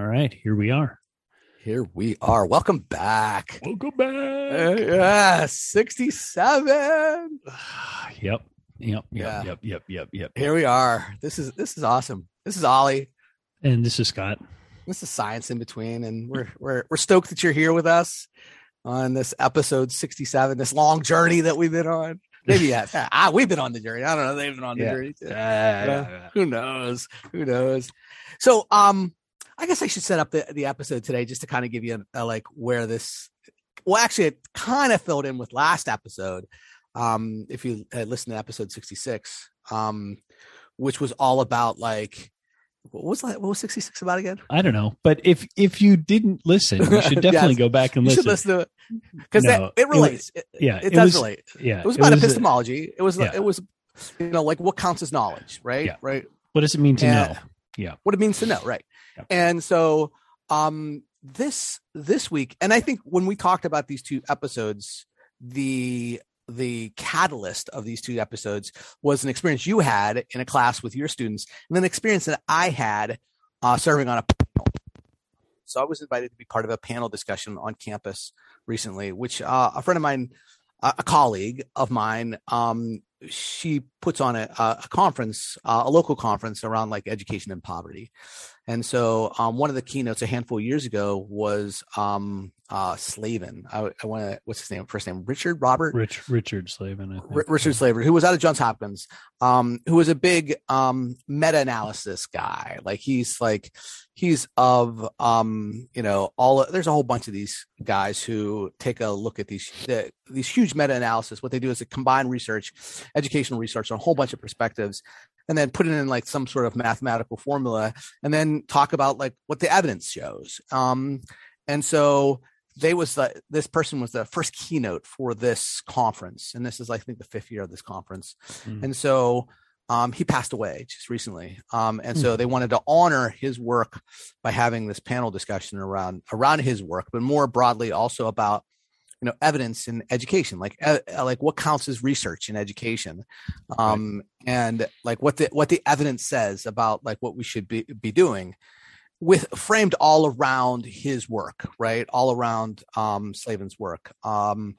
All right, here we are. Here we are. Welcome back. Welcome back. Uh, yeah, 67. yep. Yep. Yep. Yeah. Yep. Yep. Yep. Yep. Here we are. This is this is awesome. This is Ollie. And this is Scott. This is science in between, and we're we're we're stoked that you're here with us on this episode 67, this long journey that we've been on. Maybe yeah, ah, we've been on the journey. I don't know. They've been on the Yeah. journey. Too. Yeah, Yeah. Who knows? Who knows? So, um, I guess I should set up the, the episode today just to kind of give you a, a, like where this. Well, actually, it kind of filled in with last episode. Um, if you had listened to episode sixty six, um, which was all about like what was that? What was sixty six about again? I don't know, but if if you didn't listen, you should definitely Yes. go back and You listen. should listen to it because No, it, relates. It, yeah, it, it does was- relate. yeah, It was about a- epistemology. It was yeah. it was you know like what counts as knowledge, right? Yeah. Right. what does it mean to Yeah. know? Yeah. What it means to know right And so um this this week and i think when we talked about these two episodes the the catalyst of these two episodes was an experience you had in a class with your students and then an experience that i had uh serving on a panel. So i was invited to be part of a panel discussion on campus recently which uh, a friend of mine a colleague of mine um she puts on a, a a conference, uh, a local conference around like education and poverty. And so, um, one of the keynotes a handful of years ago was um, uh, Slavin. I, I want to, what's his name? First name, Richard Robert Rich Richard Slavin. I think. R- Richard Slavin, who was out of Johns Hopkins, um, who was a big um, meta-analysis guy. Like he's like he's of um, you know all. There's a whole bunch of these guys who take a look at these the, these huge meta-analysis. What they do is they combine research, educational research on a whole bunch of perspectives, and then put it in like some sort of mathematical formula, and then talk about like what the evidence shows. Um, and so they was the this person was the first keynote for this conference and this is i think the fifth year of this conference. Mm. and so um, he passed away just recently. Um, and so they wanted to honor his work by having this panel discussion around around his work but more broadly also about you know evidence in education like uh, like what counts as research in education. Um and like what the what the evidence says about like what we should be be doing with framed all around his work, right? All around um, Slavin's work. Um,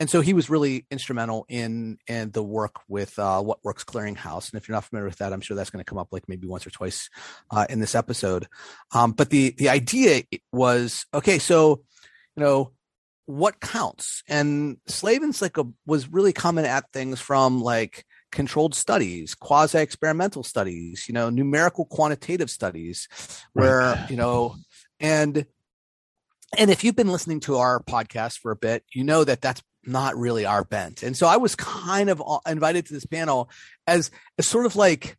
and so he was really instrumental in in the work with uh, What Works Clearinghouse. And if you're not familiar with that, I'm sure that's going to come up like maybe once or twice uh, in this episode. Um, but the the idea was okay. So you know what counts, and Slavin's like a was really coming at things from like controlled studies, quasi experimental studies, you know, numerical quantitative studies, where, Right. you know, and and if you've been listening to our podcast for a bit, you know that that's not really our bent. And so I was kind of uh, invited to this panel as, as sort of like,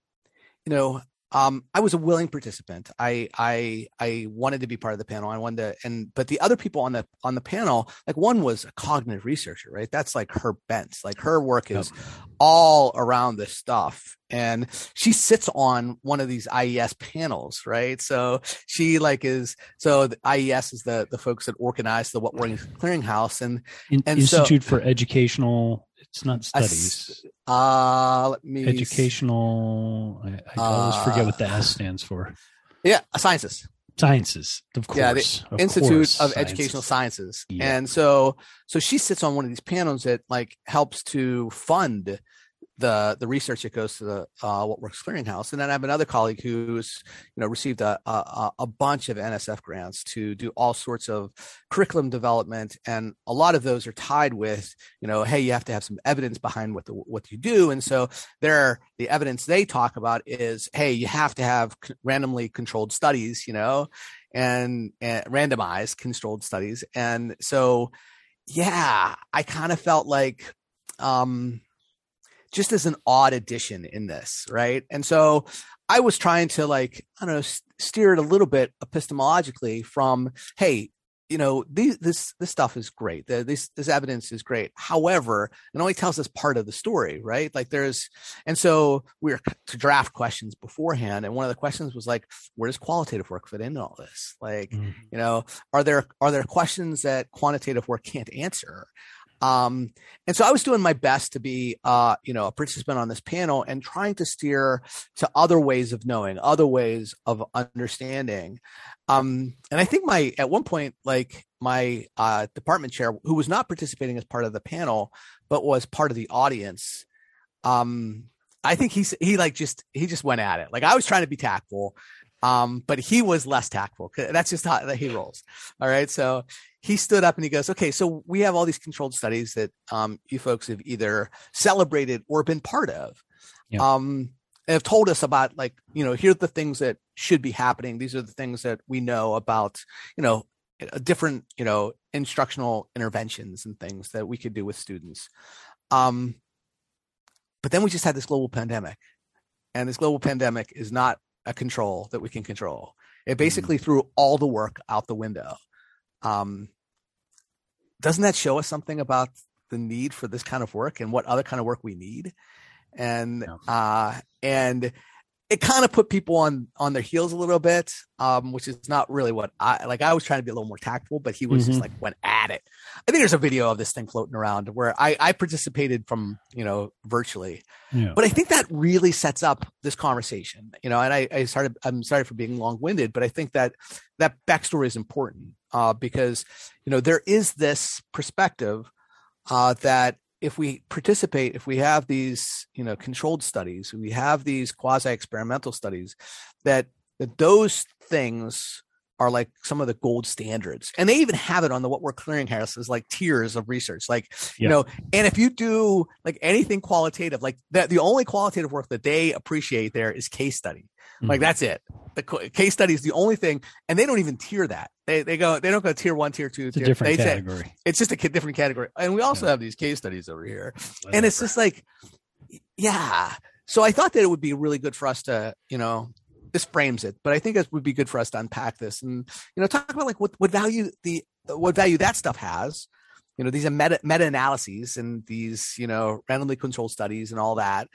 you know, um, I was a willing participant. I I I wanted to be part of the panel. I wanted to, and but the other people on the on the panel, like one was a cognitive researcher, right? That's like her bent. Like her work is all around this stuff, and she sits on one of these IES panels, right? So she like is so the IES is the the folks that organize the What Works Clearinghouse, and In- and so- Institute for Educational. It's not studies. uh, let me Educational. I, I always forget what the Uh, S stands for. yeah, sciences. Sciences, of course. Yeah, the of Institute course, of sciences. Educational Sciences. Yeah. And so so she sits on one of these panels that like helps to fund the the research that goes to the uh, What Works Clearinghouse. And then I have another colleague who's you know received a a, a bunch of NSF grants to do all sorts of curriculum development, and a lot of those are tied with you know hey you have to have some evidence behind what the what you do, and so there the evidence they talk about is hey you have to have randomly controlled studies, you know and, and randomized controlled studies. And so, yeah, I kind of felt like, um, just as an odd addition in this, right? And so I was trying to like, I don't know, steer it a little bit epistemologically from, hey, you know, these, this this stuff is great. The, this this evidence is great. However, it only tells us part of the story, right? Like there's, and so we were to draft questions beforehand, and one of the questions was like, where does qualitative work fit into all this? Like, Mhm. you know, are there are there questions that quantitative work can't answer? Um, and so I was doing my best to be, uh, you know, a participant on this panel and trying to steer to other ways of knowing, other ways of understanding. Um, and I think my, at one point, like my uh, department chair, who was not participating as part of the panel, but was part of the audience, um, I think he's he like just he just went at it. Like I was trying to be tactful, um, but he was less tactful. That's just how that he rolls. All right, so he stood up and he goes, "Okay, so we have all these controlled studies that um, you folks have either celebrated or been part of." Yeah. Um, and have told us about like you know here's the things that should be happening these are the things that we know about you know different you know instructional interventions and things that we could do with students um but then we just had this global pandemic and this global pandemic is not a control that we can control it mm-hmm. basically mm-hmm. threw all the work out the window um doesn't that show us something about the need for this kind of work and what other kind of work we need and yeah. uh and it kind of put people on on their heels a little bit, um, which is not really what I like. I was trying to be a little more tactful, but he was mm-hmm. just like went at it. I think there's a video of this thing floating around where I, I participated from you know virtually, yeah. but I think that really sets up this conversation. You know, and I, I started. I'm sorry for being long winded, but I think that that backstory is important uh, because you know there is this perspective uh, that if we participate, if we have these, you know, controlled studies, we have these quasi experimental studies, that that those things are like some of the gold standards. And they even have it on the what works clearinghouse is like tiers of research. Like, yeah. you know, and if you do like anything qualitative, like that, the only qualitative work that they appreciate there is case study. Mm-hmm. Like that's it. The case study is the only thing, and they don't even tier that. They they go they don't go tier one, tier two. It's tier. different they category. Say, it's just a different category, and we also yeah. have these case studies over here, and it's just like, yeah. So I thought that it would be really good for us to, you know, this frames it, but I think it would be good for us to unpack this and you know talk about like what what value the what value that stuff has. You know, these meta meta analyses and these you know randomly controlled studies and all that.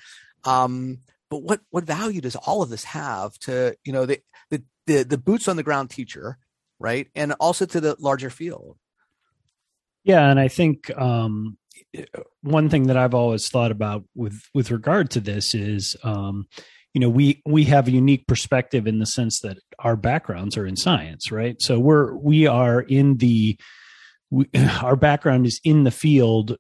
Um, but what what value does all of this have to you know the the the, the boots on the ground teacher, right, and also to the larger field? Yeah, and I think um, one thing that I've always thought about with with regard to this is um, you know we we have a unique perspective in the sense that our backgrounds are in science right? So we're we are in the we, our background is in the field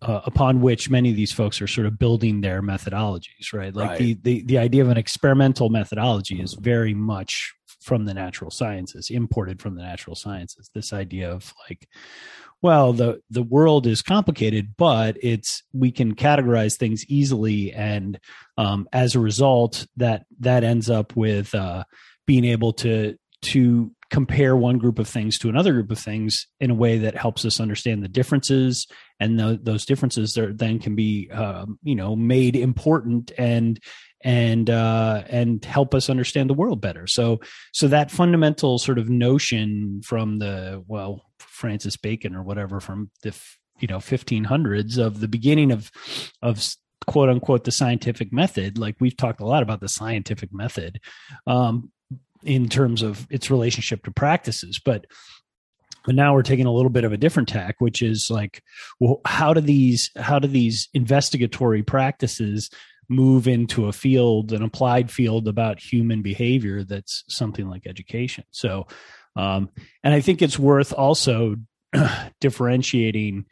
uh, upon which many of these folks are sort of building their methodologies right? Like right. The, the the idea of an experimental methodology is very much from the natural sciences imported from the natural sciences. This idea of like well the the world is complicated but it's we can categorize things easily and um, as a result that that ends up with uh, being able to to compare one group of things to another group of things in a way that helps us understand the differences. And the, those differences are, then can be um, you know made important and and uh, and help us understand the world better. So so that fundamental sort of notion from the well Francis Bacon or whatever from the you know 1500s of the beginning of of quote unquote the scientific method like we've talked a lot about the scientific method um, in terms of its relationship to practices but but now we're taking a little bit of a different tack which is like well how do these how do these investigatory practices move into a field, an applied field about human behavior that's something like education. So, um, and I think it's worth also differentiating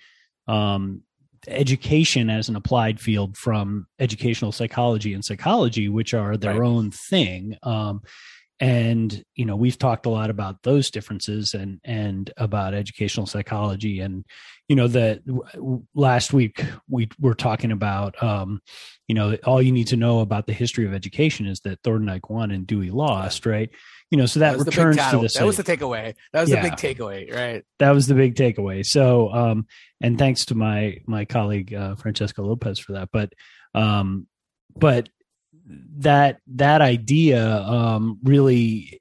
um, education as an applied field from educational psychology and psychology, which are their right. own thing. Um, and you know we've talked a lot about those differences and and about educational psychology. And you know that last week we were talking about um you know all you need to know about the history of education is that thorndike won and dewey lost right? You know so that, that returns to the that was the takeaway. That was yeah, the big takeaway right? That was the big takeaway. So um and thanks to my my colleague uh, francesca lopez for that. But um but that that idea um, really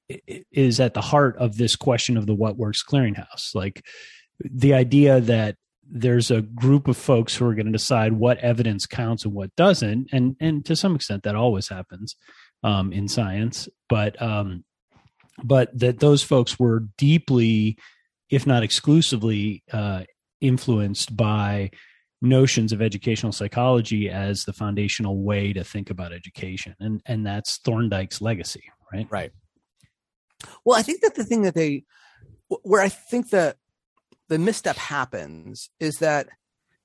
is at the heart of this question of the what works clearinghouse. Like the idea that there's a group of folks who are going to decide what evidence counts and what doesn't and and to some extent that always happens um, in science but um, but that those folks were deeply if not exclusively uh, influenced by notions of educational psychology as the foundational way to think about education. And and that's thorndike's legacy right? Right. Well i think that the thing that they where i think that the misstep happens is that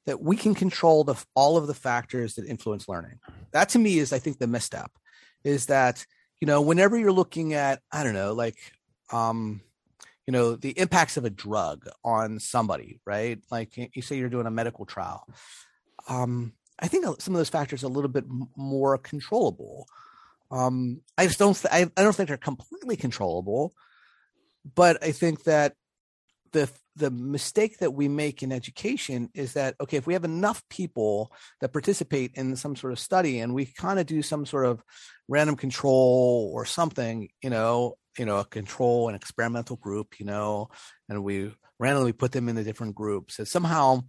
that we can control the all of the factors that influence learning. That to me is i think the misstep is that you know whenever you're looking at i don't know like um you know the impacts of a drug on somebody right? Like you say you're doing a medical trial. Um i think some of those factors are a little bit more controllable. Um i just don't th- I, I don't think they're completely controllable but i think that the the mistake that we make in education is that okay if we have enough people that participate in some sort of study and we kind of do some sort of random control or something you know you know a control an experimental group you know and we randomly put them in the different groups. And somehow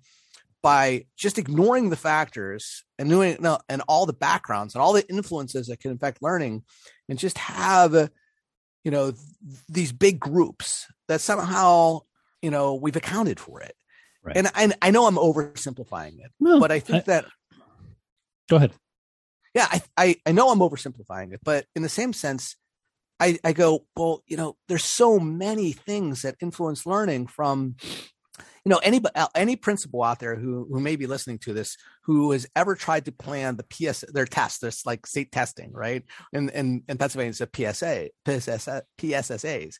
by just ignoring the factors and doing no, and all the backgrounds and all the influences that can affect learning and just have you know these big groups that somehow you know we've accounted for it. Right. and, and i know i'm oversimplifying it no, but i think I, that go ahead. Yeah I, I i know i'm oversimplifying it but in the same sense I, I go, well, you know, there's so many things that influence learning from, you know, any uh, any principal out there who who may be listening to this who has ever tried to plan the PS their test, this like state testing, right? And in, in Pennsylvania, it's a PSA, PSS, PSSAs.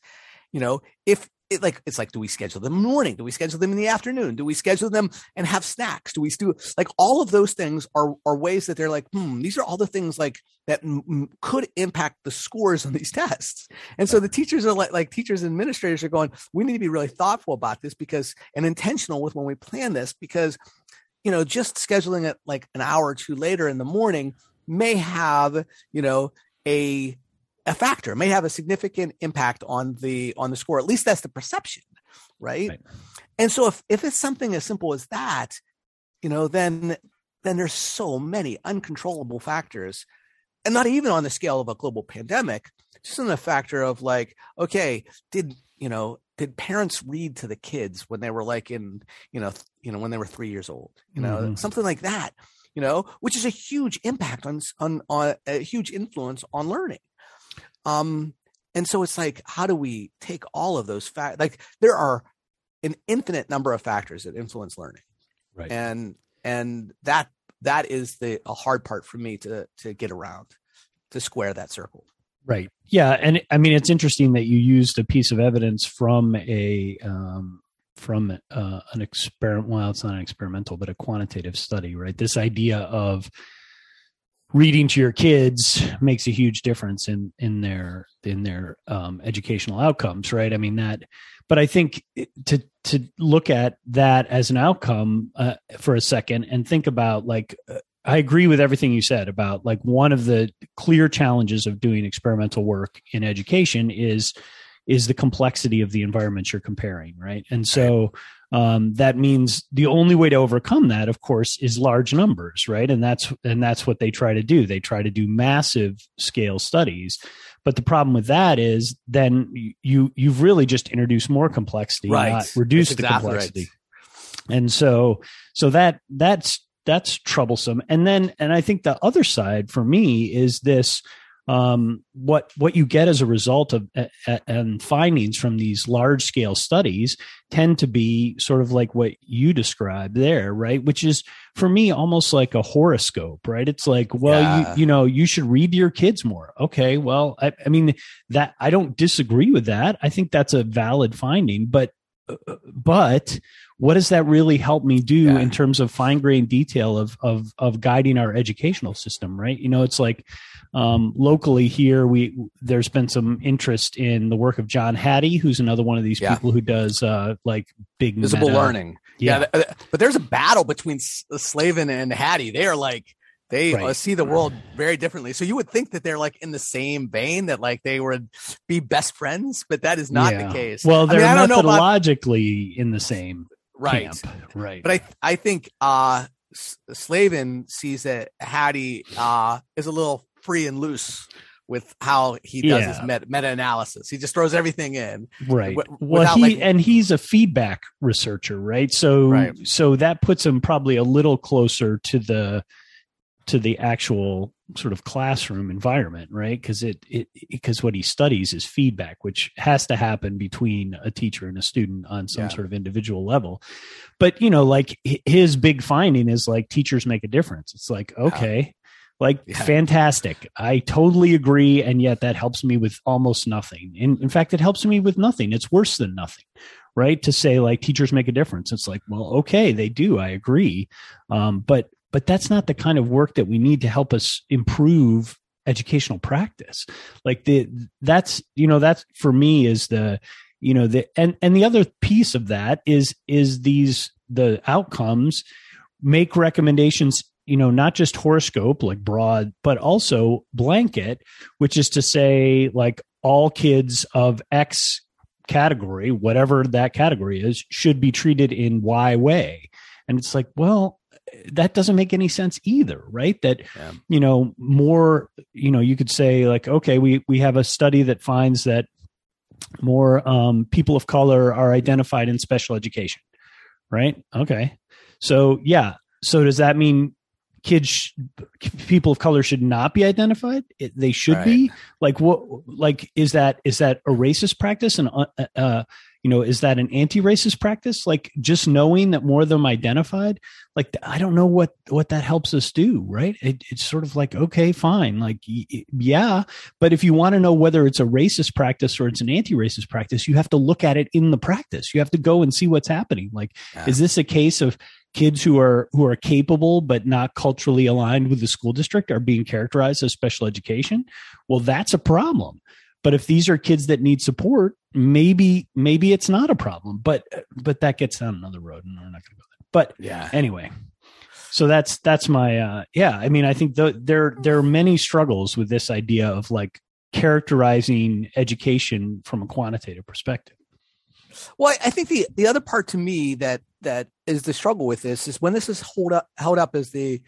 You know, if it, like it's like do we schedule them in the morning? Do we schedule them in the afternoon? Do we schedule them and have snacks? Do we do like all of those things are are ways that they're like hmm these are all the things like that m- could impact the scores on these tests. And so the teachers are like like teachers and administrators are going we need to be really thoughtful about this because and intentional with when we plan this because you know just scheduling it like an hour or two later in the morning may have you know a a factor, may have a significant impact on the on the score. At least that's the perception, right? right? And so if if it's something as simple as that, you know, then then there's so many uncontrollable factors, and not even on the scale of a global pandemic, just in the factor of like, okay, did you know did parents read to the kids when they were like in you know you know when they were three years old you know mm-hmm. something like that you know which is a huge impact on on on a huge influence on learning um, and so it's like, how do we take all of those facts? Like there are an infinite number of factors that influence learning. Right. And and that that is the a hard part for me to to get around to square that circle. Right. Yeah, and I mean it's interesting that you used a piece of evidence from a um, from uh, an experiment. Well, it's not an experimental, but a quantitative study. Right. This idea of reading to your kids makes a huge difference in in their in their um, educational outcomes right? I mean that but i think to to look at that as an outcome uh, for a second and think about like uh, i agree with everything you said about like one of the clear challenges of doing experimental work in education is is the complexity of the environment you're comparing right? And so um, that means the only way to overcome that of course is large numbers right? And that's and that's what they try to do. They try to do massive scale studies. But the problem with that is then you you've really just introduced more complexity right. not reduced the complexity right. and so so that that's that's troublesome. And then and i think the other side for me is this um, what what you get as a result of uh, and findings from these large scale studies tend to be sort of like what you described there, right? Which is for me almost like a horoscope, right? It's like, well, yeah. you you know, you should read your kids more. Okay, well, I, I mean that I don't disagree with that. I think that's a valid finding, but uh, but what does that really help me do yeah. in terms of fine grained detail of of of guiding our educational system right you know it's like um, locally here we there's been some interest in the work of john hattie who's another one of these yeah. people who does uh, like big visible meta. learning yeah. yeah. but there's a battle between slavin and hattie they are like they right. see the world very differently. So you would think that they're like in the same vein that like they would be best friends, but that is not yeah. the case. Well, they're I mean, methodologically about, in the same right camp. right but i i think uh slavin sees that hattie uh is a little free and loose with how he does Yeah. his meta, meta analysis. He just throws everything in. right wi- well he like- and he's a feedback researcher right so Right. so that puts him probably a little closer to the to the actual sort of classroom environment right? Because it it because what he studies is feedback which has to happen between a teacher and a student on some Yeah. sort of individual level. But you know like his big finding is like teachers make a difference. It's like okay like Yeah. fantastic. I totally agree and yet that helps me with almost nothing. In, in fact it helps me with nothing. It's worse than nothing right? To say like teachers make a difference. It's like well okay they do i agree. Um, but but that's not the kind of work that we need to help us improve educational practice. Like the that's you know that's for me is the you know the and and the other piece of that is is these the outcomes make recommendations you know not just horoscope like broad but also blanket which is to say like all kids of x category whatever that category is should be treated in y way. And it's like well that doesn't make any sense either right? That Yeah. you know more you know you could say like okay we we have a study that finds that more um, people of color are identified in special education right? Okay. So yeah. So does that mean kids sh- people of color should not be identified? It, they should Right. be like what like is that is that a racist practice? And uh, uh you know is that an anti-racist practice? Like just knowing that more of them identified like i don't know what what that helps us do right? It, it's sort of like okay fine like yeah but if you want to know whether it's a racist practice or it's an anti-racist practice you have to look at it in the practice. You have to go and see what's happening. Like Yeah. is this a case of kids who are who are capable but not culturally aligned with the school district are being characterized as special education? Well that's a problem but if these are kids that need support maybe maybe it's not a problem but but that gets down another road and we're not going to go there but Yeah. anyway so that's that's my uh yeah i mean i think the, there there are many struggles with this idea of like characterizing education from a quantitative perspective Well, I think the the other part to me that that is the struggle with this is when this is hold up held up as the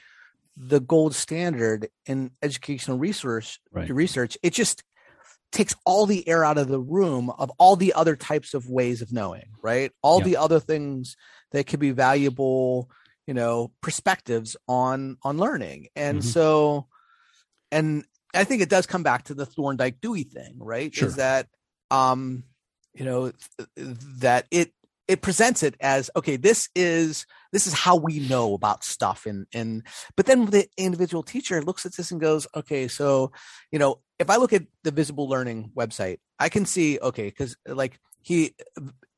the gold standard in educational research Right. research, it just takes all the air out of the room of all the other types of ways of knowing, right? All Yeah. the other things that could be valuable, you know, perspectives on on learning. And Mhm. so and I think it does come back to the Thorndike Dewey thing, right? Sure. Is that um you know th- that it it presents it as okay this is this is how we know about stuff and and but then the individual teacher looks at this and goes okay so you know if i look at the visible learning website i can see okay because like he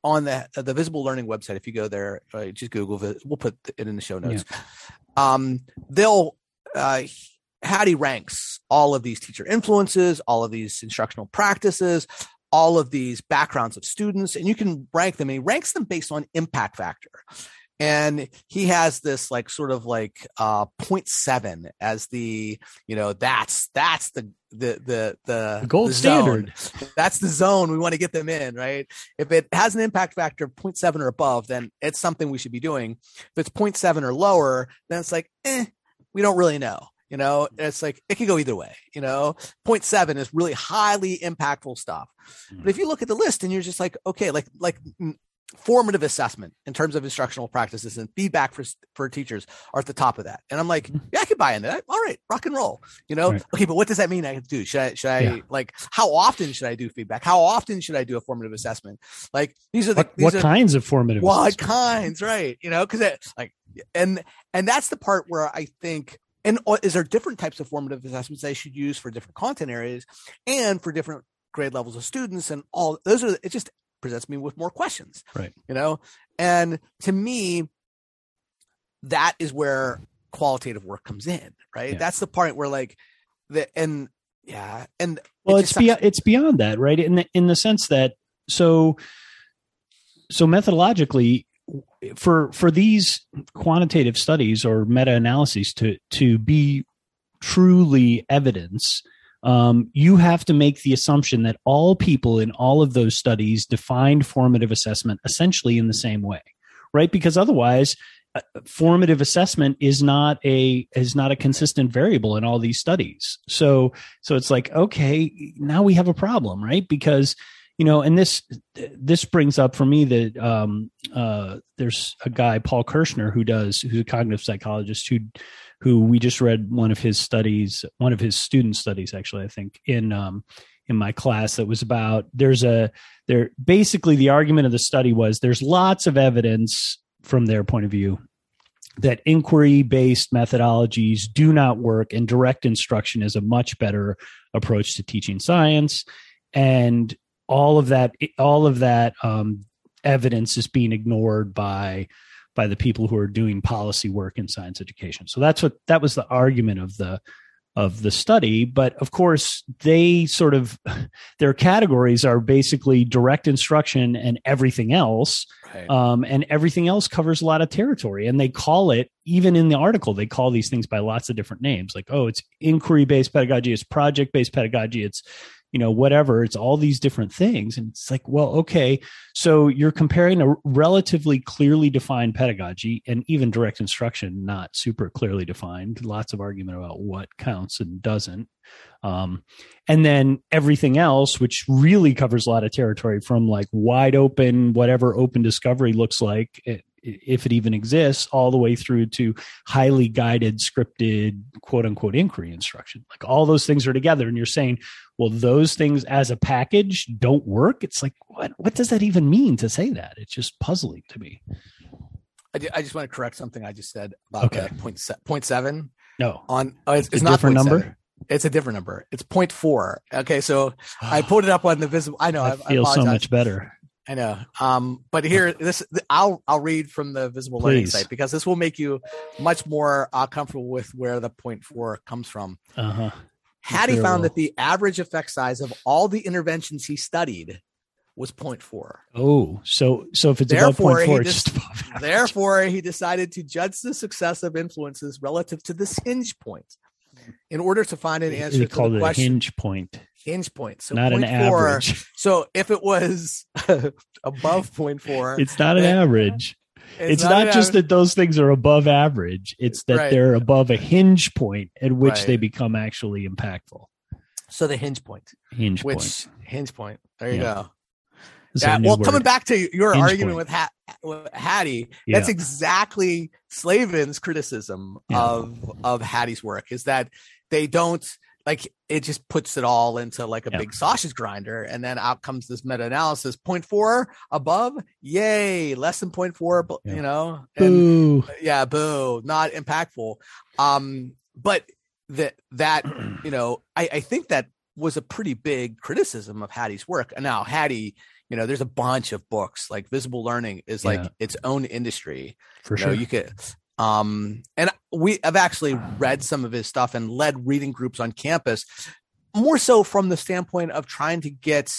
on the the visible learning website if you go there uh, just google it we'll put it in the show notes um they'll uh hattie ranks all of these teacher influences all of these instructional practices all of these backgrounds of students and you can rank them and he ranks them based on impact factor and he has this like sort of like uh 0.7 as the you know that's that's the the the the, The gold the standard. that's the zone we want to get them in right? If it has an impact factor of 0.7 or above then it's something we should be doing. If it's 0.7 or lower then it's like eh we don't really know you know? It's like it could go either way you know? 0.7 is really highly impactful stuff. But if you look at the list and you're just like okay like like formative assessment in terms of instructional practices and feedback for for teachers are at the top of that. And i'm like yeah i could buy into that. All right rock and roll you know? Right. okay but what does that mean i have to do? Should i should i Yeah. like how often should i do feedback? How often should i do a formative assessment? Like these are the what, what are, kinds of formative what assessments? kinds right you know? Because it's like and and that's the part where i think and uh, is there different types of formative assessments they should use for different content areas and for different grade levels of students and all those are it's just presents me with more questions Right. you know and to me that is where qualitative work comes in right Yeah. that's the part where like the and yeah and well just it's beyond it's beyond that right in the in the sense that so so methodologically for for these quantitative studies or meta analyses to to be truly evidence um, you have to make the assumption that all people in all of those studies defined formative assessment essentially in the same way right because otherwise uh, formative assessment is not a is not a consistent variable in all these studies. So so it's like okay, now we have a problem, right? Because you know, and this this brings up for me that um, uh, there's a guy Paul Kirschner who does who's a cognitive psychologist who who we just read one of his studies, one of his student studies actually, I think in um, in my class that was about there's a there basically the argument of the study was there's lots of evidence from their point of view that inquiry based methodologies do not work and direct instruction is a much better approach to teaching science. And all of that all of that um, evidence is being ignored by by the people who are doing policy work in science education. So that's what that was the argument of the of the study. But of course they sort of their categories are basically direct instruction and everything else right. um, and everything else covers a lot of territory. And they call it even in the article they call these things by lots of different names. Like oh it's inquiry based pedagogy it's project based pedagogy it's you know whatever it's all these different things. And it's like well okay so you're comparing a relatively clearly defined pedagogy and even direct instruction not super clearly defined lots of argument about what counts and doesn't. Um, and then everything else which really covers a lot of territory from like wide open whatever open discovery looks like it, if it even exists, all the way through to highly guided, scripted, quote unquote, inquiry instruction. Like all those things are together, and you're saying, well, those things as a package don't work. It's like, what? What does that even mean to say that? It's just puzzling to me. I, just want to correct something I just said about okay. point, se- point seven. No, on oh, it's, it's, not different number. Seven. It's a different number. It's point four. Okay, so I pulled it up on the visible. I know. I, feel I so much better. I know. Um, but here, this I'll I'll read from the Visible Please. Learning site because this will make you much more uh, comfortable with where the point four comes from. Uh-huh. Hattie sure found will. that the average effect size of all the interventions he studied was 0.4. Oh, so so if it's therefore, above 0.4, it's just above. Therefore, he decided to judge the success of influences relative to this hinge point in order to find an answer he to the question. hinge point hinge point. So not an four, average. So if it was above four, it's not an average. It's, it's not, not just average. that those things are above average. It's that right. they're above a hinge point at which right. they become actually impactful. So the hinge point. Hinge which, point. Hinge point. There you yeah. go. Yeah, well, word. coming back to your hinge argument with, ha- with Hattie, yeah. that's exactly Slavin's criticism of of Hattie's work is that they don't like it just puts it all into like a yeah. big sausage grinder and then out comes this meta-analysis 0.4 above yay less than 0.4 yeah. you know and, boo. yeah boo not impactful um but that that you know I, I think that was a pretty big criticism of hattie's work and now hattie you know there's a bunch of books like visible learning is like yeah. its own industry for you sure know, you could um, and we have actually read some of his stuff and led reading groups on campus, more so from the standpoint of trying to get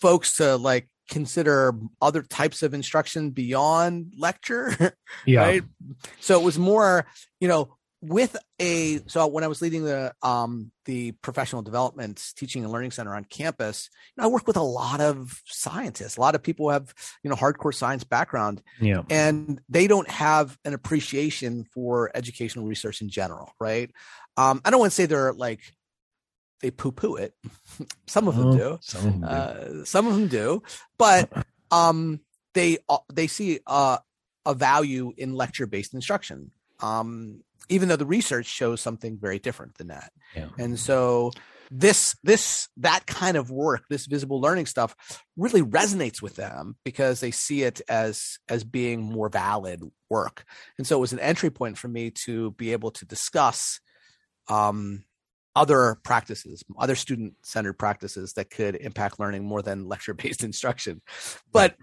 folks to like consider other types of instruction beyond lecture. Yeah. Right. So it was more, you know, with a so when I was leading the um the professional development teaching and learning center on campus, you know, I work with a lot of scientists, a lot of people have you know hardcore science background, yeah, and they don't have an appreciation for educational research in general, right? Um, I don't want to say they're like they poo poo it. some of them do. Some of them do. Uh, some of them do, but um, they uh, they see uh, a value in lecture based instruction. Um, even though the research shows something very different than that. Yeah. And so this this that kind of work this visible learning stuff really resonates with them because they see it as as being more valid work and so it was an entry point for me to be able to discuss um, other practices other student centered practices that could impact learning more than lecture based instruction but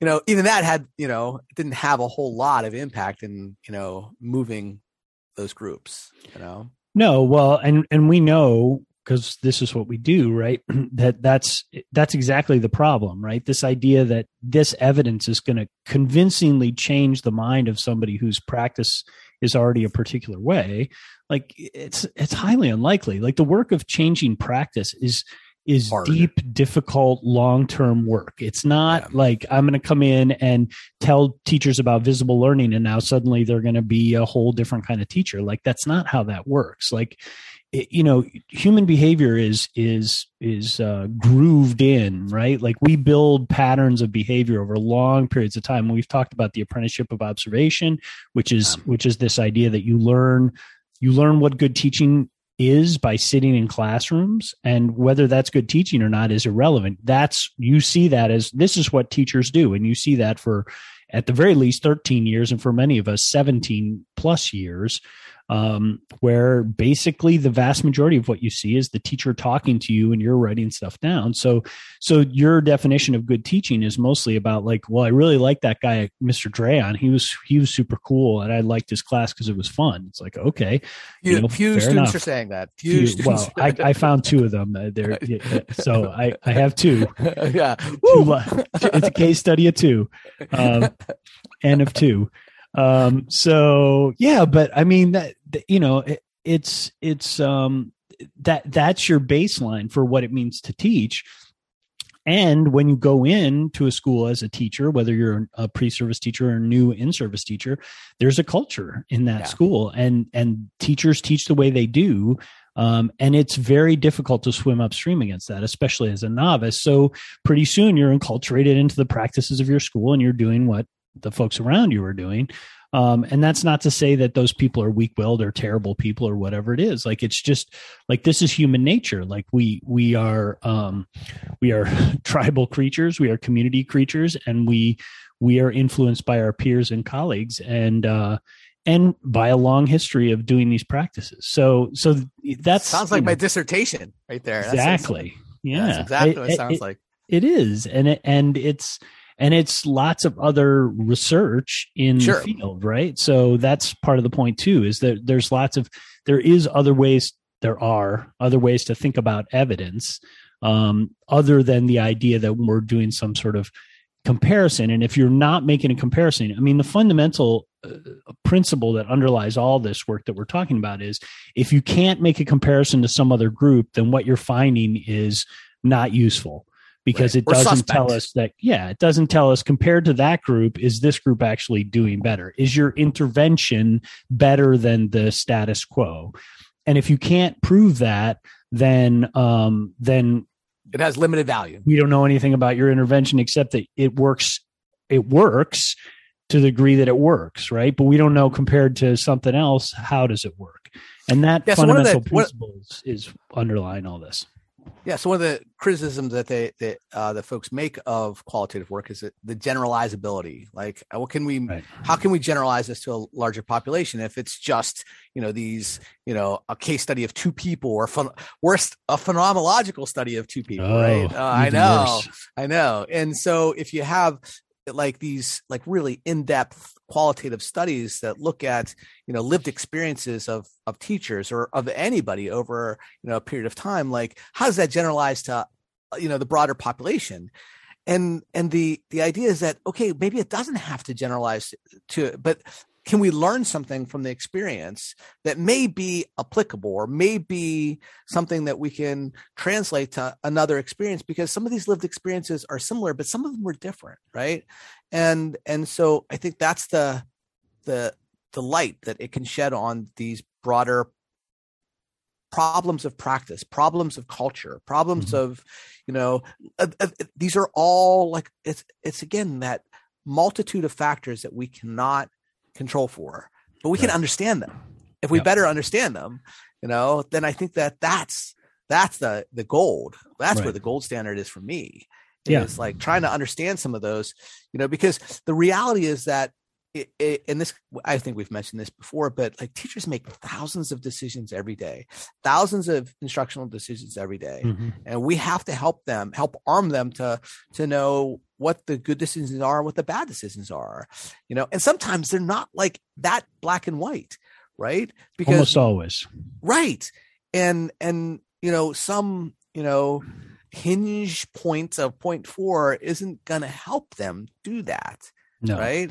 you know even that had you know didn't have a whole lot of impact in you know moving those groups you know? No well and and we know because this is what we do right that that's that's exactly the problem right? This idea that this evidence is going to convincingly change the mind of somebody whose practice is already a particular way like it's it's highly unlikely. Like the work of changing practice is is Hard. deep, difficult, long term work. It's not Yeah. like I'm going to come in and tell teachers about visible learning and now suddenly they're going to be a whole different kind of teacher. Like that's not how that works. Like, it, you know, human behavior is is is uh, grooved in, right? Like we build patterns of behavior over long periods of time. We've talked about the apprenticeship of observation, which is Yeah. which is this idea that you learn you learn what good teaching is by sitting in classrooms and whether that's good teaching or not is irrelevant. That's you see that as this is what teachers do. And you see that for at the very least 13 years and for many of us 17 plus years um, where basically the vast majority of what you see is the teacher talking to you and you're writing stuff down so so your definition of good teaching is mostly about like well i really like that guy mr drayon he was he was super cool and i liked his class because it was fun it's like okay Few, You know, few students enough. are saying that. Few, Few- well, I, I found two of them. Uh, there, so I, I have two. yeah. two it's a case study of two, um, and of two. Um, so yeah, but I mean that you know it, it's it's um that that's your baseline for what it means to teach. And when you go in to a school as a teacher, whether you're a pre-service teacher or a new in-service teacher, there's a culture in that Yeah. school, and and teachers teach the way they do, um, and it's very difficult to swim upstream against that, especially as a novice. So pretty soon you're enculturated into the practices of your school, and you're doing what the folks around you are doing. Um, and that's not to say that those people are weak-willed or terrible people or whatever it is. Like it's just like this is human nature. Like we we are um, we are tribal creatures, we are community creatures, and we we are influenced by our peers and colleagues, and uh, and by a long history of doing these practices. So so that sounds like my dissertation right there. That's- exactly. Yeah, That's exactly what it, It- sounds it- like. it is and it and it's and it's lots of other research in Sure. the field right? So that's part of the point too is that there's lots of there is other ways there are other ways to think about evidence um, other than the idea that we're doing some sort of comparison. And if you're not making a comparison i mean the fundamental uh, principle that underlies all this work that we're talking about is if you can't make a comparison to some other group then what you're finding is not useful because Right. it Or doesn't suspect. tell us that yeah it doesn't tell us compared to that group is this group actually doing better is your intervention better than the status quo and if you can't prove that then um then It has limited value. we don't know anything about your intervention except that it works it works to the degree that it works right but we don't know compared to something else how does it work and that Yeah, so the- fundamental what- principle is, is underlying all this Yeah. So one of the criticisms that they that uh, that folks make of qualitative work is that the generalizability. Like, uh, what can we? Right. How can we generalize this to a larger population if it's just you know these you know a case study of two people or phen- worst a phenomenological study of two people, right? Uh, I Oh, know. worse. I know. And so if you have like these like really in-depth qualitative studies that look at you know lived experiences of of teachers or of anybody over you know a period of time like how does that generalize to uh, you know the broader population? And and the the idea is that okay maybe it doesn't have to generalize to but can we learn something from the experience that may be applicable or may be something that we can translate to another experience because some of these lived experiences are similar but some of them were different right and and so i think that's the the the light that it can shed on these broader problems of practice problems of culture problems Mhm. of you know uh, uh, these are all like it's it's again that multitude of factors that we cannot control for but we can understand them if we Yep. better understand them you know then i think that that's that's the the gold that's where the gold standard is for me Yeah. is like trying to understand some of those you know because the reality is that it, it, and this i think we've mentioned this before but like teachers make thousands of decisions every day thousands of instructional decisions every day Mhm. and we have to help them help arm them to to know what the good decisions are what the bad decisions are you know and sometimes they're not like that black and white right? Because almost always. Right and and you know some you know hinge point of point four isn't going to help them do that no. right?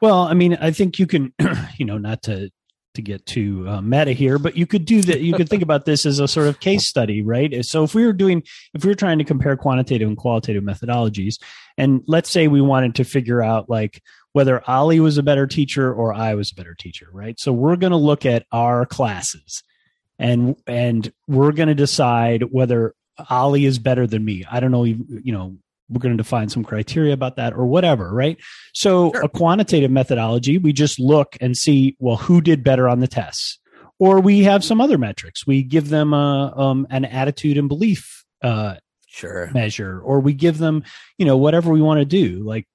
Well, I mean, I think you can, you know, not to to get too uh, meta here, but you could do that. You could think about this as a sort of case study, right? So if we were doing, if we were trying to compare quantitative and qualitative methodologies, and let's say we wanted to figure out like whether Ali was a better teacher or I was a better teacher, right? So we're going to look at our classes, and and we're going to decide whether Ali is better than me. I don't know, you know, we're going to define some criteria about that or whatever, right? So sure. a quantitative methodology, we just look and see, well, who did better on the tests? Or we have some other metrics. We give them a, um, an attitude and belief uh, sure measure, or we give them, you know, whatever we want to do. Like,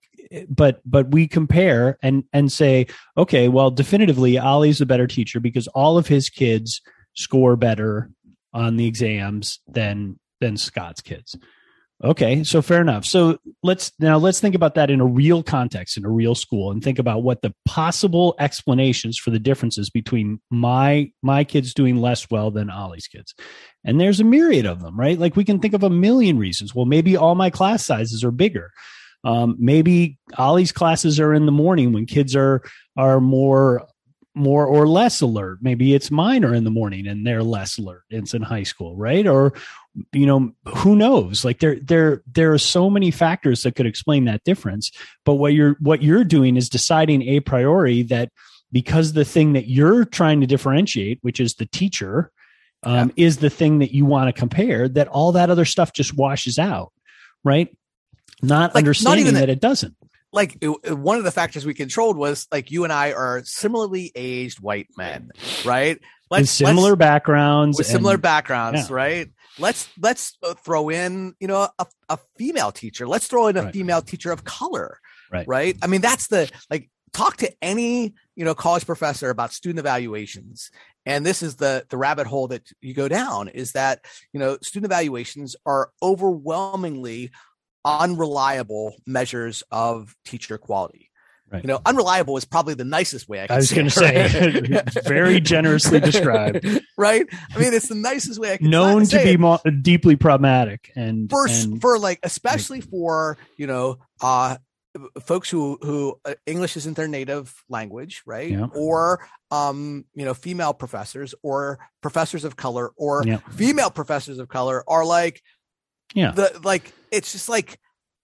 but but we compare and and say, okay, well, definitively, Ali's a better teacher because all of his kids score better on the exams than than Scott's kids. Okay, so fair enough. So let's now let's think about that in a real context in a real school and think about what the possible explanations for the differences between my my kids doing less well than Ali's kids. And there's a myriad of them, right? Like we can think of a million reasons. Well, maybe all my class sizes are bigger. Um, maybe Ali's classes are in the morning when kids are are more more or less alert. Maybe it's mine are in the morning and they're less alert. It's in high school, right? Or you know who knows like there there there are so many factors that could explain that difference but what you're what you're doing is deciding a priori that because the thing that you're trying to differentiate which is the teacher um, yeah. is the thing that you want to compare that all that other stuff just washes out right not like, understanding not that, that it doesn't like it, one of the factors we controlled was like you and I are similarly aged white men, right? Let's, similar let's, backgrounds, with and, similar backgrounds, yeah. right? Let's let's uh, throw in you know a, a female teacher. Let's throw in a right. female teacher of color right. right? I mean that's the like talk to any you know college professor about student evaluations. And this is the the rabbit hole that you go down is that you know student evaluations are overwhelmingly unreliable measures of teacher quality Right. You know, unreliable is probably the nicest way I, can say. I was going to say. very generously described. right. I mean, it's the nicest way I can known to be mo- deeply problematic and for and, for like especially for you know uh folks who who uh, english isn't their native language right yeah. or um you know female professors or professors of color or yeah. female professors of color are like yeah the like it's just like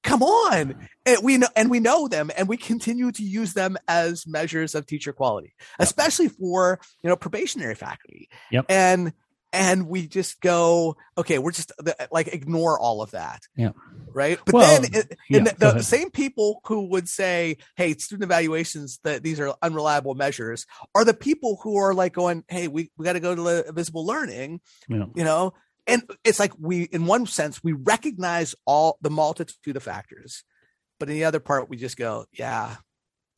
come on! And we know and we know them and we continue to use them as measures of teacher quality yep. especially for you know probationary faculty. Yep. and and we just go okay we're just like ignore all of that. Yeah right? But well, then yeah, the, the same people who would say hey student evaluations that these are unreliable measures are the people who are like going hey we, we got to go to the visible learning yeah. you know and it's like we in one sense we recognize all the multitude of factors but in the other part we just go yeah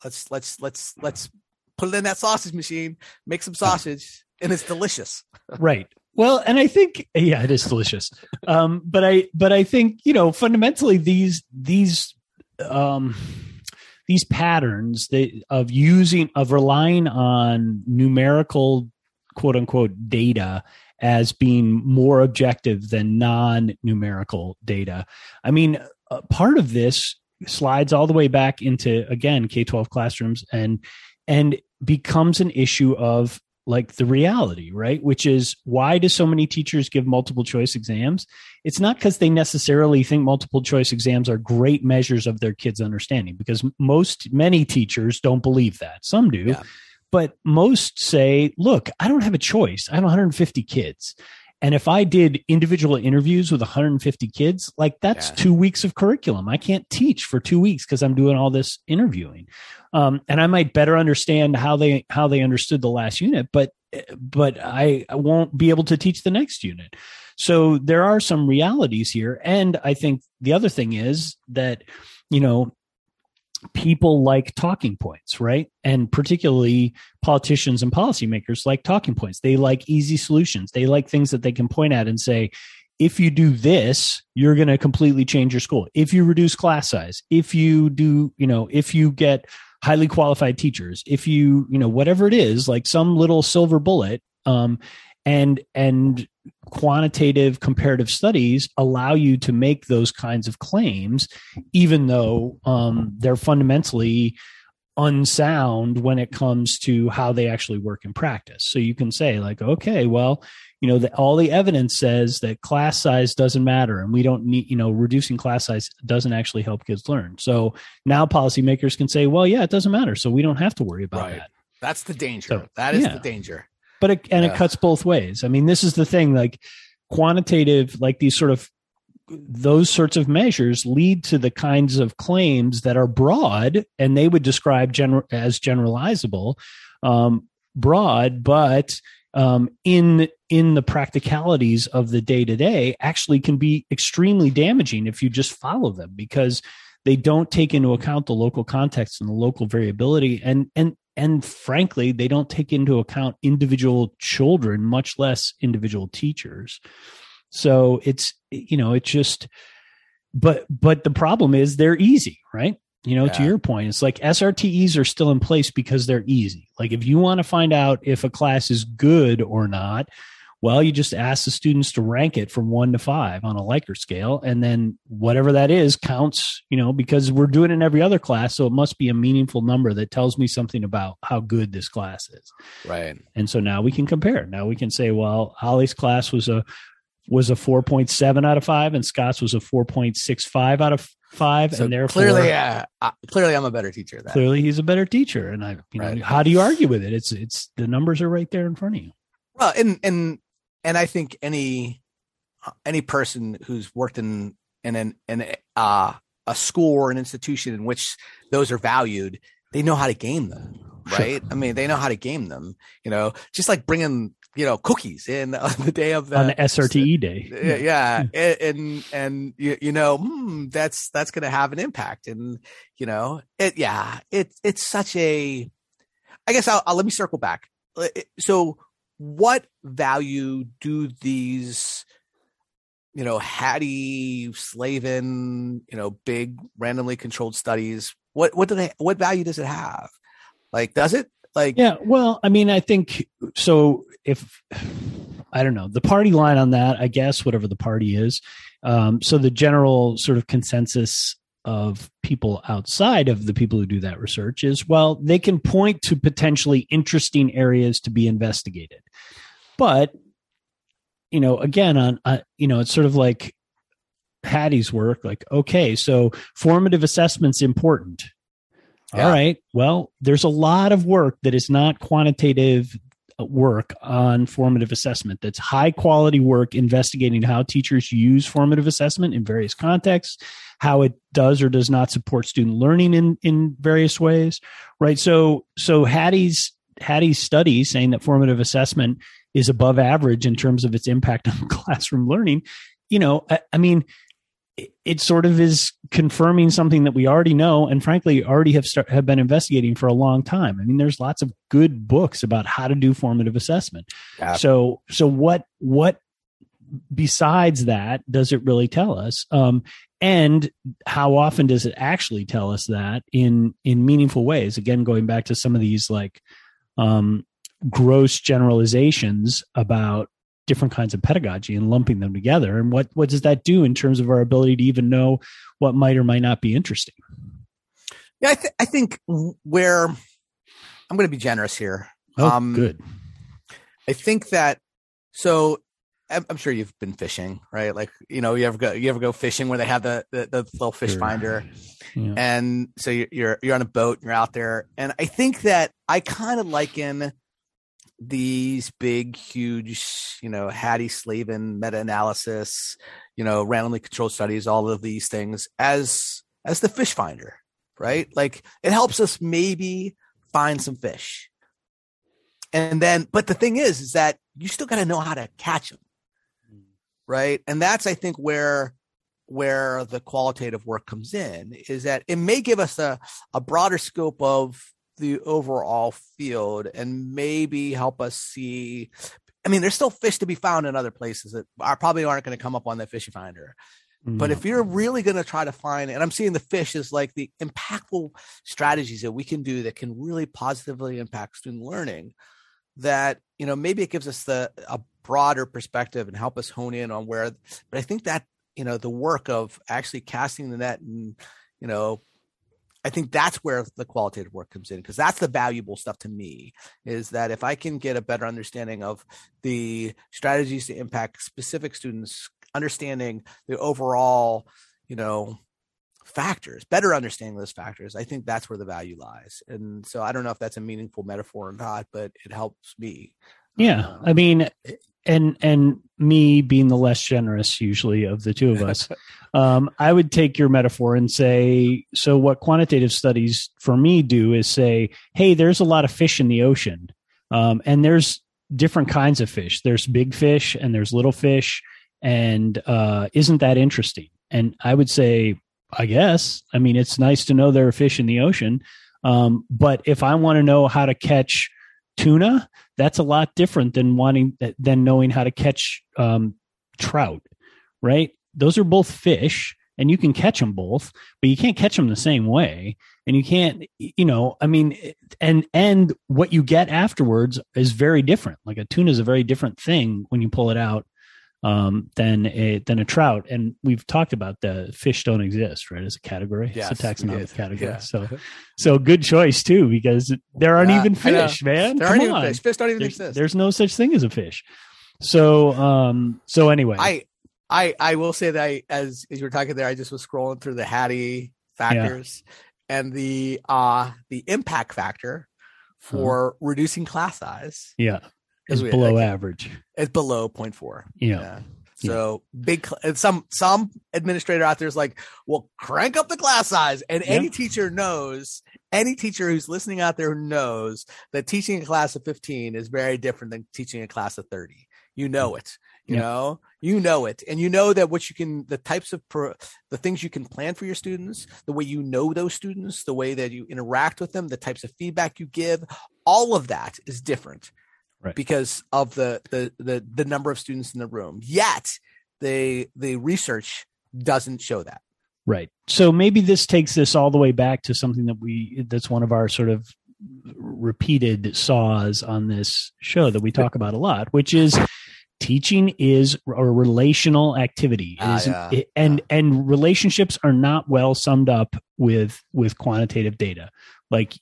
let's let's let's let's put it in that sausage machine make some sausage and it's delicious. Right. Well and i think yeah it is delicious. Um but i but i think you know fundamentally these these um these patterns that, of using of relying on numerical quote unquote data as being more objective than non numerical data. I mean, uh, part of this slides all the way back into again K12 classrooms and and becomes an issue of like the reality, right? Which is why do so many teachers give multiple choice exams? It's not because they necessarily think multiple choice exams are great measures of their kids' understanding, because most, many teachers don't believe that. Some do. Yeah. But most say, look, I don't have a choice. I have 150 kids. And if I did individual interviews with 150 kids, like that's yeah. two weeks of curriculum. I can't teach for two weeks because I'm doing all this interviewing. Um, and I might better understand how they how they understood the last unit, but but I, I won't be able to teach the next unit. So there are some realities here. And I think the other thing is that, you know, people like talking points, right? And particularly politicians and policymakers like talking points. They like easy solutions. They like things that they can point at and say, if you do this, you're going to completely change your school. If you reduce class size, if you do, you know, if you get highly qualified teachers, if you, you know, whatever it is, like some little silver bullet, um, and and quantitative comparative studies allow you to make those kinds of claims even though um, they're fundamentally unsound when it comes to how they actually work in practice. So you can say like, okay, well, you know, the, all the evidence says that class size doesn't matter, and we don't need, you know, reducing class size doesn't actually help kids learn. So now policymakers can say, well, yeah, it doesn't matter, so we don't have to worry about right. that. That's the danger. So, that is yeah. the danger. But it, and yeah. it cuts both ways. I mean, this is the thing. Like quantitative, like these sort of those sorts of measures lead to the kinds of claims that are broad and they would describe general as generalizable um, broad but um, in in the practicalities of the day to day actually can be extremely damaging if you just follow them because they don't take into account the local context and the local variability and and and frankly they don't take into account individual children much less individual teachers. So it's you know it's just but but the problem is they're easy right? You know yeah. to your point it's like SRTEs are still in place because they're easy. Like if you want to find out if a class is good or not well you just ask the students to rank it from one to five on a likert scale. And then whatever that is counts you know because we're doing it in every other class. So it must be a meaningful number that tells me something about how good this class is. Right. And so now we can compare. Now we can say well holly's class was a was a 4.7 out of 5 and Scott's was a 4.65 out of 5 so and therefore clearly uh, clearly I'm a better teacher clearly he's a better teacher. And I you right. know how do you argue with it? It's it's the numbers are right there in front of you. Well and and and I think any any person who's worked in in an in uh, a school or an institution in which those are valued they know how to game them right i mean they know how to game them you know just like bringing you know cookies in on the day of the on the SRTE day. Yeah, yeah. and and, and you, you know hmm, that's that's going to have an impact, and you know it. Yeah, it's it's such a. I guess I'll, I'll let me circle back. Uh, so, what value do these? You know, Hattie, Slavin, you know, big randomly controlled studies. What what do they? What value does it have? Like, does it like, yeah, well, I mean, I think so. If I don't know the party line on that, I guess whatever the party is. Um, so the general sort of consensus of people outside of the people who do that research is well, they can point to potentially interesting areas to be investigated, but you know, again, on uh, you know, it's sort of like Hattie's work. Like, okay, so formative assessment's important yeah. All right. Well, there's a lot of work that is not quantitative work on formative assessment. That's high quality work investigating how teachers use formative assessment in various contexts how it does or does not support student learning in in various ways right? So so hattie's hattie's study saying that formative assessment is above average in terms of its impact on classroom learning you know I, I mean it sort of is confirming something that we already know and frankly already have start, have been investigating for a long time. I mean there's lots of good books about how to do formative assessment. Yeah. So so what what besides that does it really tell us? Um, and how often does it actually tell us that in in meaningful ways? Again going back to some of these like um, gross generalizations about different kinds of pedagogy and lumping them together and what what does that do in terms of our ability to even know what might or might not be interesting yeah i, th- I think where i'm going to be generous here oh, um good i think that so I'm sure you've been fishing, right? Like, you know, you ever go, you ever go fishing where they have the, the, the little fish sure. finder. Yeah. And so you're, you're on a boat and you're out there. And I think that I kind of liken these big, huge, you know, Hattie Slavin meta-analysis, you know, randomly controlled studies, all of these things as as the fish finder, right? Like it helps us maybe find some fish. And then, but the thing is, is that you still got to know how to catch them, right? And that's, I think, where where the qualitative work comes in is that it may give us a, a broader scope of the overall field and maybe help us see. I mean, there's still fish to be found in other places that are probably aren't going to come up on the fish finder. Mm-hmm. But if you're really going to try to find, and I'm seeing the fish as like the impactful strategies that we can do that can really positively impact student learning, that you know maybe it gives us the a broader perspective and help us hone in on where. But I think that you know the work of actually casting the net and you know I think that's where the qualitative work comes in because that's the valuable stuff to me is that if I can get a better understanding of the strategies to impact specific students, understanding the overall, you know, factors, better understanding those factors, I think that's where the value lies. And so I don't know if that's a meaningful metaphor or not, but it helps me. Yeah. I mean, and and me being the less generous usually of the two of us um, i would take your metaphor and say so what quantitative studies for me do is say hey there's a lot of fish in the ocean um, and there's different kinds of fish there's big fish and there's little fish and uh, isn't that interesting and i would say i guess i mean it's nice to know there are fish in the ocean um, but if i want to know how to catch tuna that's a lot different than wanting than knowing how to catch um, trout right? Those are both fish and you can catch them both but you can't catch them the same way and you can't you know i mean and and what you get afterwards is very different. Like a tuna is a very different thing when you pull it out um, than a than a trout. And we've talked about the fish don't exist, right, as a category. Yes, it's a taxonomic category. Yeah. So so good choice too, because there aren't yeah, even fish, man. There Come aren't on. even fish. Fish don't even there's, exist. There's no such thing as a fish. So um so anyway. I I I will say that I as as you were talking there, I just was scrolling through the Hattie factors yeah. and the uh the impact factor uh-huh. for reducing class size. Yeah is below like, average. It's below 0.4. Yeah. yeah. So yeah. big and some some administrator out there is like, well, crank up the class size. And yeah. any teacher knows, any teacher who's listening out there knows that teaching a class of 15 is very different than teaching a class of 30. You know mm. it. You yeah. know, you know it, and you know that what you can, the types of pro, the things you can plan for your students, the way you know those students, the way that you interact with them, the types of feedback you give, all of that is different right. because of the, the the the number of students in the room. Yet the the research doesn't show that. Right. So maybe this takes this all the way back to something that we that's one of our sort of repeated saws on this show that we talk about a lot, which is teaching is a relational activity ah, yeah, it, and yeah. and relationships are not well summed up with with quantitative data like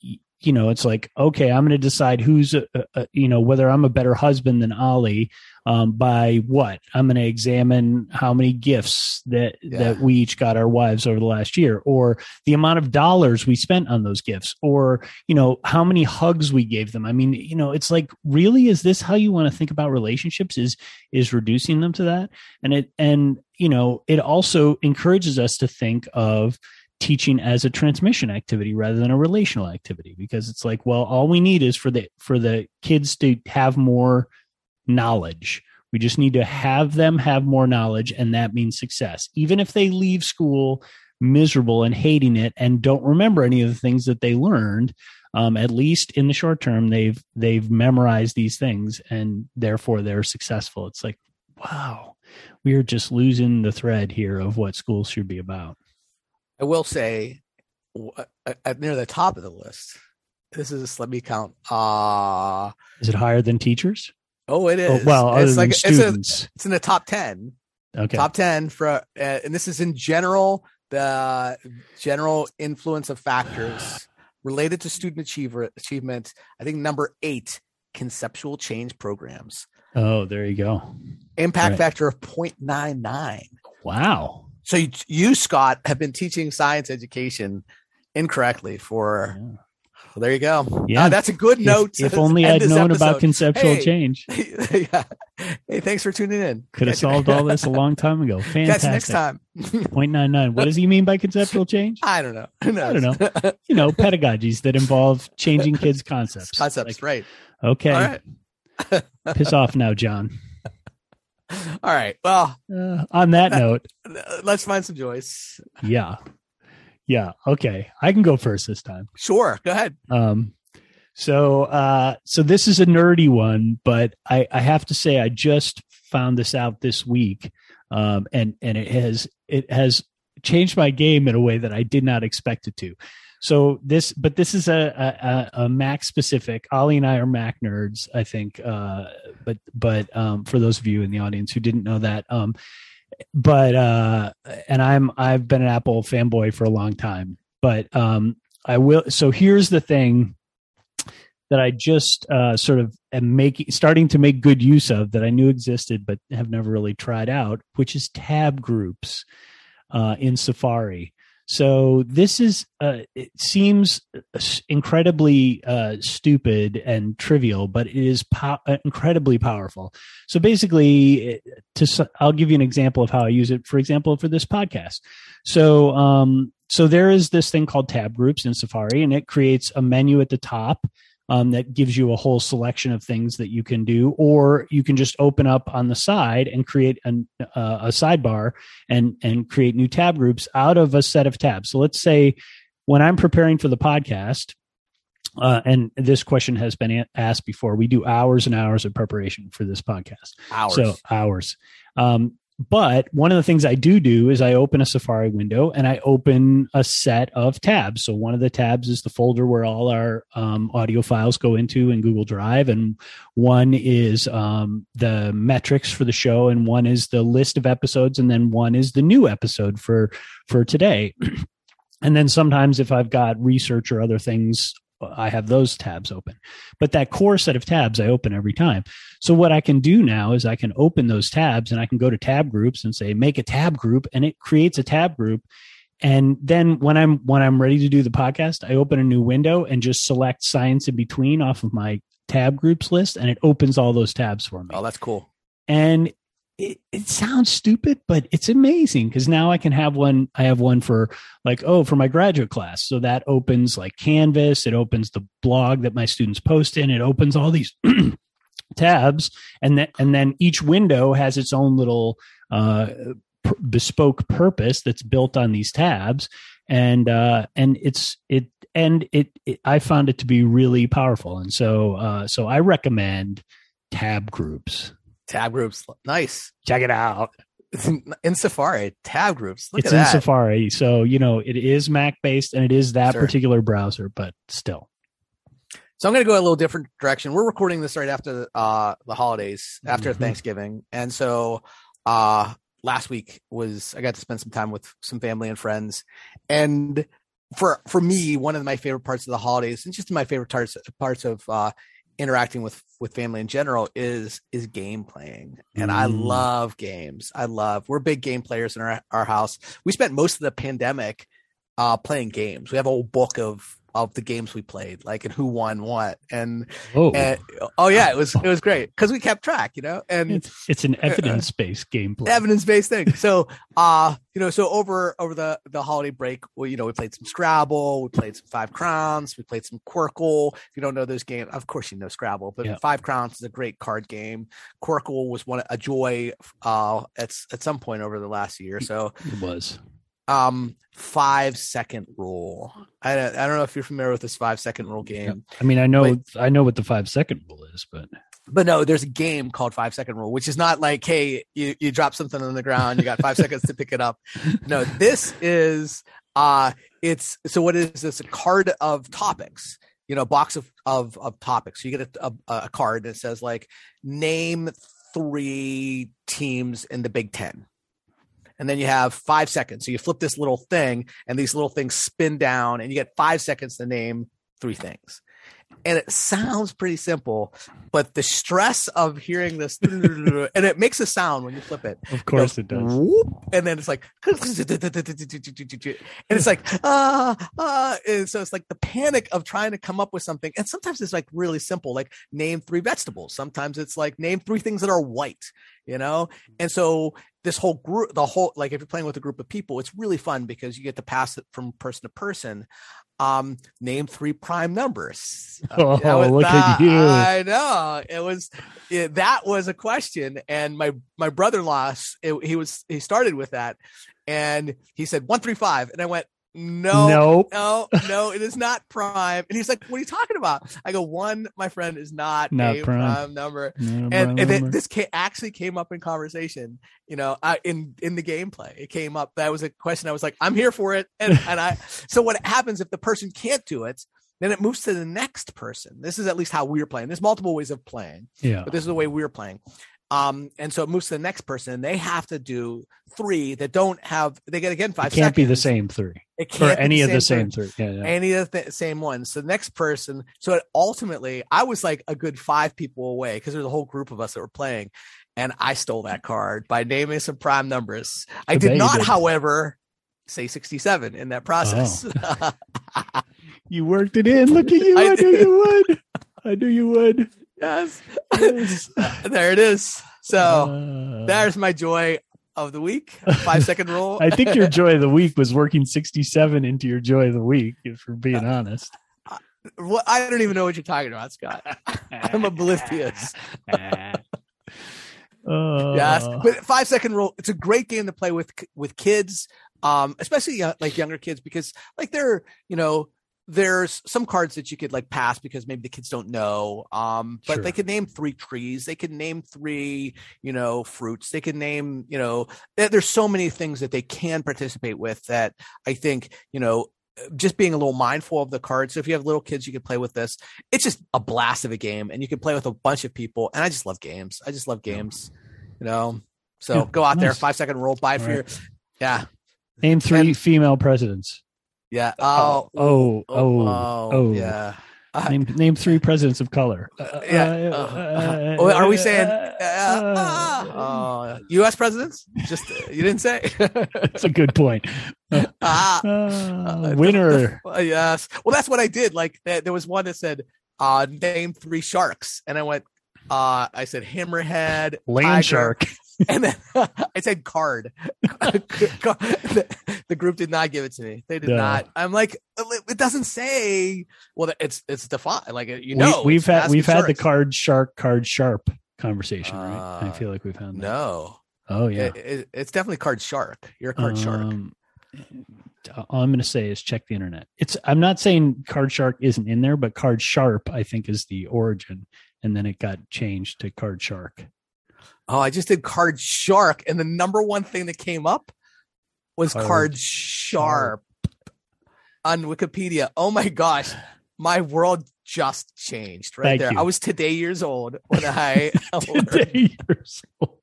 you know, it's like, okay, I'm going to decide who's, a, a, you know, whether I'm a better husband than ali um, by what I'm going to examine how many gifts that yeah. that we each got our wives over the last year, or the amount of dollars we spent on those gifts, or you know, how many hugs we gave them. I mean, you know, it's like, really, is this how you want to think about relationships? Is is reducing them to that? And it and you know, it also encourages us to think of teaching as a transmission activity rather than a relational activity because it's like well all we need is for the for the kids to have more knowledge. We just need to have them have more knowledge and that means success. Even if they leave school miserable and hating it and don't remember any of the things that they learned um, at least in the short term they've they've memorized these things and therefore they're successful. It's like wow we are just losing the thread here of what schools should be about I will say, at near the top of the list, this is let me count. Uh is it higher than teachers? Oh, it oh, is. Oh, well, it's like students. It's, a, it's in the top ten. Okay, top ten for, uh, and this is in general the general influence of factors related to student achiever, achievement. I think number eight, conceptual change programs. Oh, there you go. Impact right. factor of 0.99. Wow. So you, you, Scott, have been teaching science education incorrectly for. Yeah. Well, there you go. Yeah, uh, that's a good note. If, if only I'd known episode. about conceptual hey, change. yeah. Hey, thanks for tuning in. Could have solved all this a long time ago. Fantastic. Next time. 0.99. What does he mean by conceptual change? I don't know. I don't know. You know, pedagogies that involve changing kids' concepts. Concepts, like, right. Okay. Piss off now, John. All right. Well, uh, on that note, let's find some joys. Yeah. Yeah. Okay. I can go first this time. Sure. Go ahead. Um, so, uh, so this is a nerdy one, but I, I have to say, I just found this out this week. Um, and, and it has, it has changed my game in a way that I did not expect it to. So this, but this is a, a, a Mac specific. Ollie and I are Mac nerds, I think. Uh, but but um, for those of you in the audience who didn't know that, um, but uh, and I'm I've been an Apple fanboy for a long time. But um, I will. So here's the thing that I just uh, sort of am making, starting to make good use of that I knew existed but have never really tried out, which is tab groups uh, in Safari. So this is uh, it seems incredibly uh, stupid and trivial, but it is po- uh, incredibly powerful. So basically, to I'll give you an example of how I use it. For example, for this podcast. So um, so there is this thing called tab groups in Safari, and it creates a menu at the top um, that gives you a whole selection of things that you can do, or you can just open up on the side and create an, uh, a sidebar and and create new tab groups out of a set of tabs. So let's say when I'm preparing for the podcast, uh, and this question has been asked before. We do hours and hours of preparation for this podcast. Hours. So hours. Um, but one of the things I do do is I open a Safari window and I open a set of tabs. So one of the tabs is the folder where all our um, audio files go into in Google Drive, and one is um, the metrics for the show, and one is the list of episodes, and then one is the new episode for for today. and then sometimes if I've got research or other things I have those tabs open. But that core set of tabs I open every time. So what I can do now is I can open those tabs and I can go to tab groups and say make a tab group and it creates a tab group. And then when I'm when I'm ready to do the podcast, I open a new window and just select science in between off of my tab groups list and it opens all those tabs for me. Oh, that's cool. And it, it sounds stupid, but it's amazing because now I can have one. I have one for like, oh, for my graduate class. So that opens like Canvas. It opens the blog that my students post in. It opens all these tabs, and then and then each window has its own little uh, p- bespoke purpose that's built on these tabs, and uh, and it's it and it, it I found it to be really powerful, and so uh, so I recommend tab groups tab groups. Nice. Check it out. in Safari, tab groups. Look it's in that. Safari. So, you know, it is Mac based and it is that sure. particular browser, but still. So I'm going to go a little different direction. We're recording this right after uh, the holidays, after mm-hmm. Thanksgiving. And so uh, last week was I got to spend some time with some family and friends. And for for me, one of my favorite parts of the holidays, and just my favorite parts parts of uh, interacting with with family in general is is game playing. And mm. i love games. I love we're big game players in our, our house. We spent most of the pandemic uh playing games. We have a whole book of of the games we played, like and who won what, and oh, and, oh yeah, it was it was great because we kept track, you know, and it's, it's an evidence based gameplay, evidence based thing. So, uh, you know, so over over the the holiday break, well, you know, we played some Scrabble, we played some Five Crowns, we played some Qwirkle. If you don't know those games, of course you know Scrabble, but yeah. Five Crowns is a great card game. Qwirkle was one a joy uh at at some point over the last year. So it was um five second rule. I, I don't know if you're familiar with this five second rule game. I mean, I know but, I know what the five second rule is, but but no, there's a game called five second rule, which is not like, hey, you, you drop something on the ground, you got five seconds to pick it up. No, this is uh it's so what is this? A card of topics, you know, box of of of topics. So you get a, a, a card that says like name three teams in the Big Ten and then you have five seconds. So you flip this little thing, and these little things spin down, and you get five seconds to name three things. And it sounds pretty simple, but the stress of hearing this, and it makes a sound when you flip it. Of course it, goes, it does. Whoop, and then it's like, and it's like, ah, ah. And so it's like the panic of trying to come up with something. And sometimes it's like really simple, like name three vegetables. Sometimes it's like name three things that are white, you know? And so this whole group, the whole, like if you're playing with a group of people, it's really fun because you get to pass it from person to person. Um, name three prime numbers. Uh, oh, look at you! I know it was it, that was a question, and my my brother-in-law, it, he was he started with that, and he said one three five, and I went no, nope. no, no, it is not prime. And he's like, what are you talking about? I go, one, my friend, is not, not a prime, prime number. and, prime and number. this came, actually came up in conversation, you know, uh, in, in the gameplay. It came up. That was a question. I was like, I'm here for it. And, and I, so what happens if the person can't do it? Then it moves to the next person. This is at least how we're playing. There's multiple ways of playing. Yeah. But this is the way we're playing. Um, and so it moves to the next person, and they have to do three that don't have. They get again five. It can't seconds. be the same three It or can't be any of the same three. Yeah, yeah. any of the th- same ones. So the next person, so it ultimately, I was like a good five people away because there's a whole group of us that were playing, and I stole that card by naming some prime numbers. I I did not, did. however, say 67 in that process. You worked it in. Look at you. I I, knew you would. I knew you would. Yes, there it is. So Uh, there's my joy of the week. Five second rule. I think your joy of the week was working 67 into your joy of the week, if we're being honest. What- I don't even know what you're talking about, Scott. I'm oblivious. Uh, yes but five second rule it's a great game to play with with kids um especially uh, like younger kids because like they're you know there's some cards that you could like pass because maybe the kids don't know um but Sure. they could name three trees they could name three you know fruits they could name you know there's so many things that they can participate with that i think you know just being a little mindful of the cards. So if you have little kids, you can play with this. It's just a blast of a game, and you can play with a bunch of people. And I just love games. I just love games. You know, so Yeah, go out there, five second roll, buy for All your, yeah, Name three And- female presidents. Yeah. Oh, oh, oh, oh. yeah. Uh, Name name three presidents of color. Uh, Yeah. uh, Uh, oh, are we saying uh, uh, uh, uh, U.S. presidents? Just uh, you didn't say. That's a good point. ah, Uh, Uh, winner. Uh, yes. Well, that's what I did. Like there was one that said, uh, name three sharks. And I went, uh, I said hammerhead, Land tiger, shark. and then I said card. the, the group did not give it to me. They did No. not. I'm like, it doesn't say. Well, it's it's defined. Like you know, we've had we've had the card shark, card sharp conversation, right? I Uh, feel like we've had that. No, Oh yeah. It- it- it's definitely card shark. You're a card shark. Um, all I'm going to say is check the internet. It's I'm not saying Card Shark isn't in there, but Card Sharp I think is the origin, and then it got changed to Card Shark. Oh, I just did card shark, and the number one thing that came up was Card card, sharp on Wikipedia. Oh my gosh, my world just changed right Thank there. you. I was today years old when I. Today years old.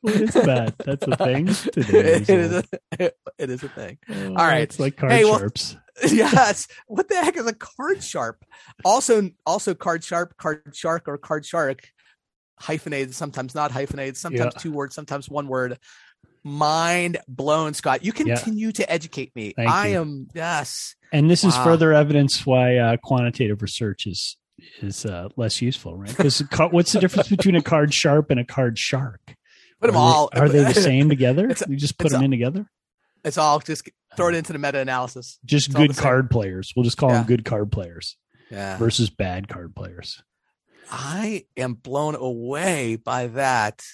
What is that? That's a thing. Today it is a, it is a thing. Oh, all right. it's like Card Hey, well- Sharps. yes. What the heck is a card sharp? Also, also card sharp, card shark, or card shark. Hyphenated, sometimes not hyphenated, sometimes Yeah. two words, sometimes one word. Mind blown, Scott. You Yeah. continue to educate me. Thank I you. am yes. And this is further evidence why uh, quantitative research is is uh, less useful, right? Because what's the difference between a card sharp and a card shark? Put them Are they- all. Are they the same together? You just put them in together. It's all just throw it into the meta analysis. Just it's good card players. We'll just call Yeah. them good card players Yeah. versus bad card players. I am blown away by that.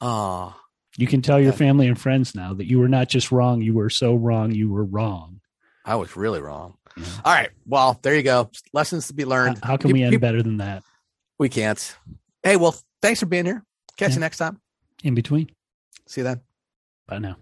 Oh, You can tell your family and friends now that you were not just wrong, you were so wrong, you were wrong. I was really wrong. Yeah. All right. Well, there you go. Lessons to be learned. how can Peop- we end better than that? We can't. Hey, well, thanks for being here. Catch Yeah. you next time. In between. See you then. Bye now.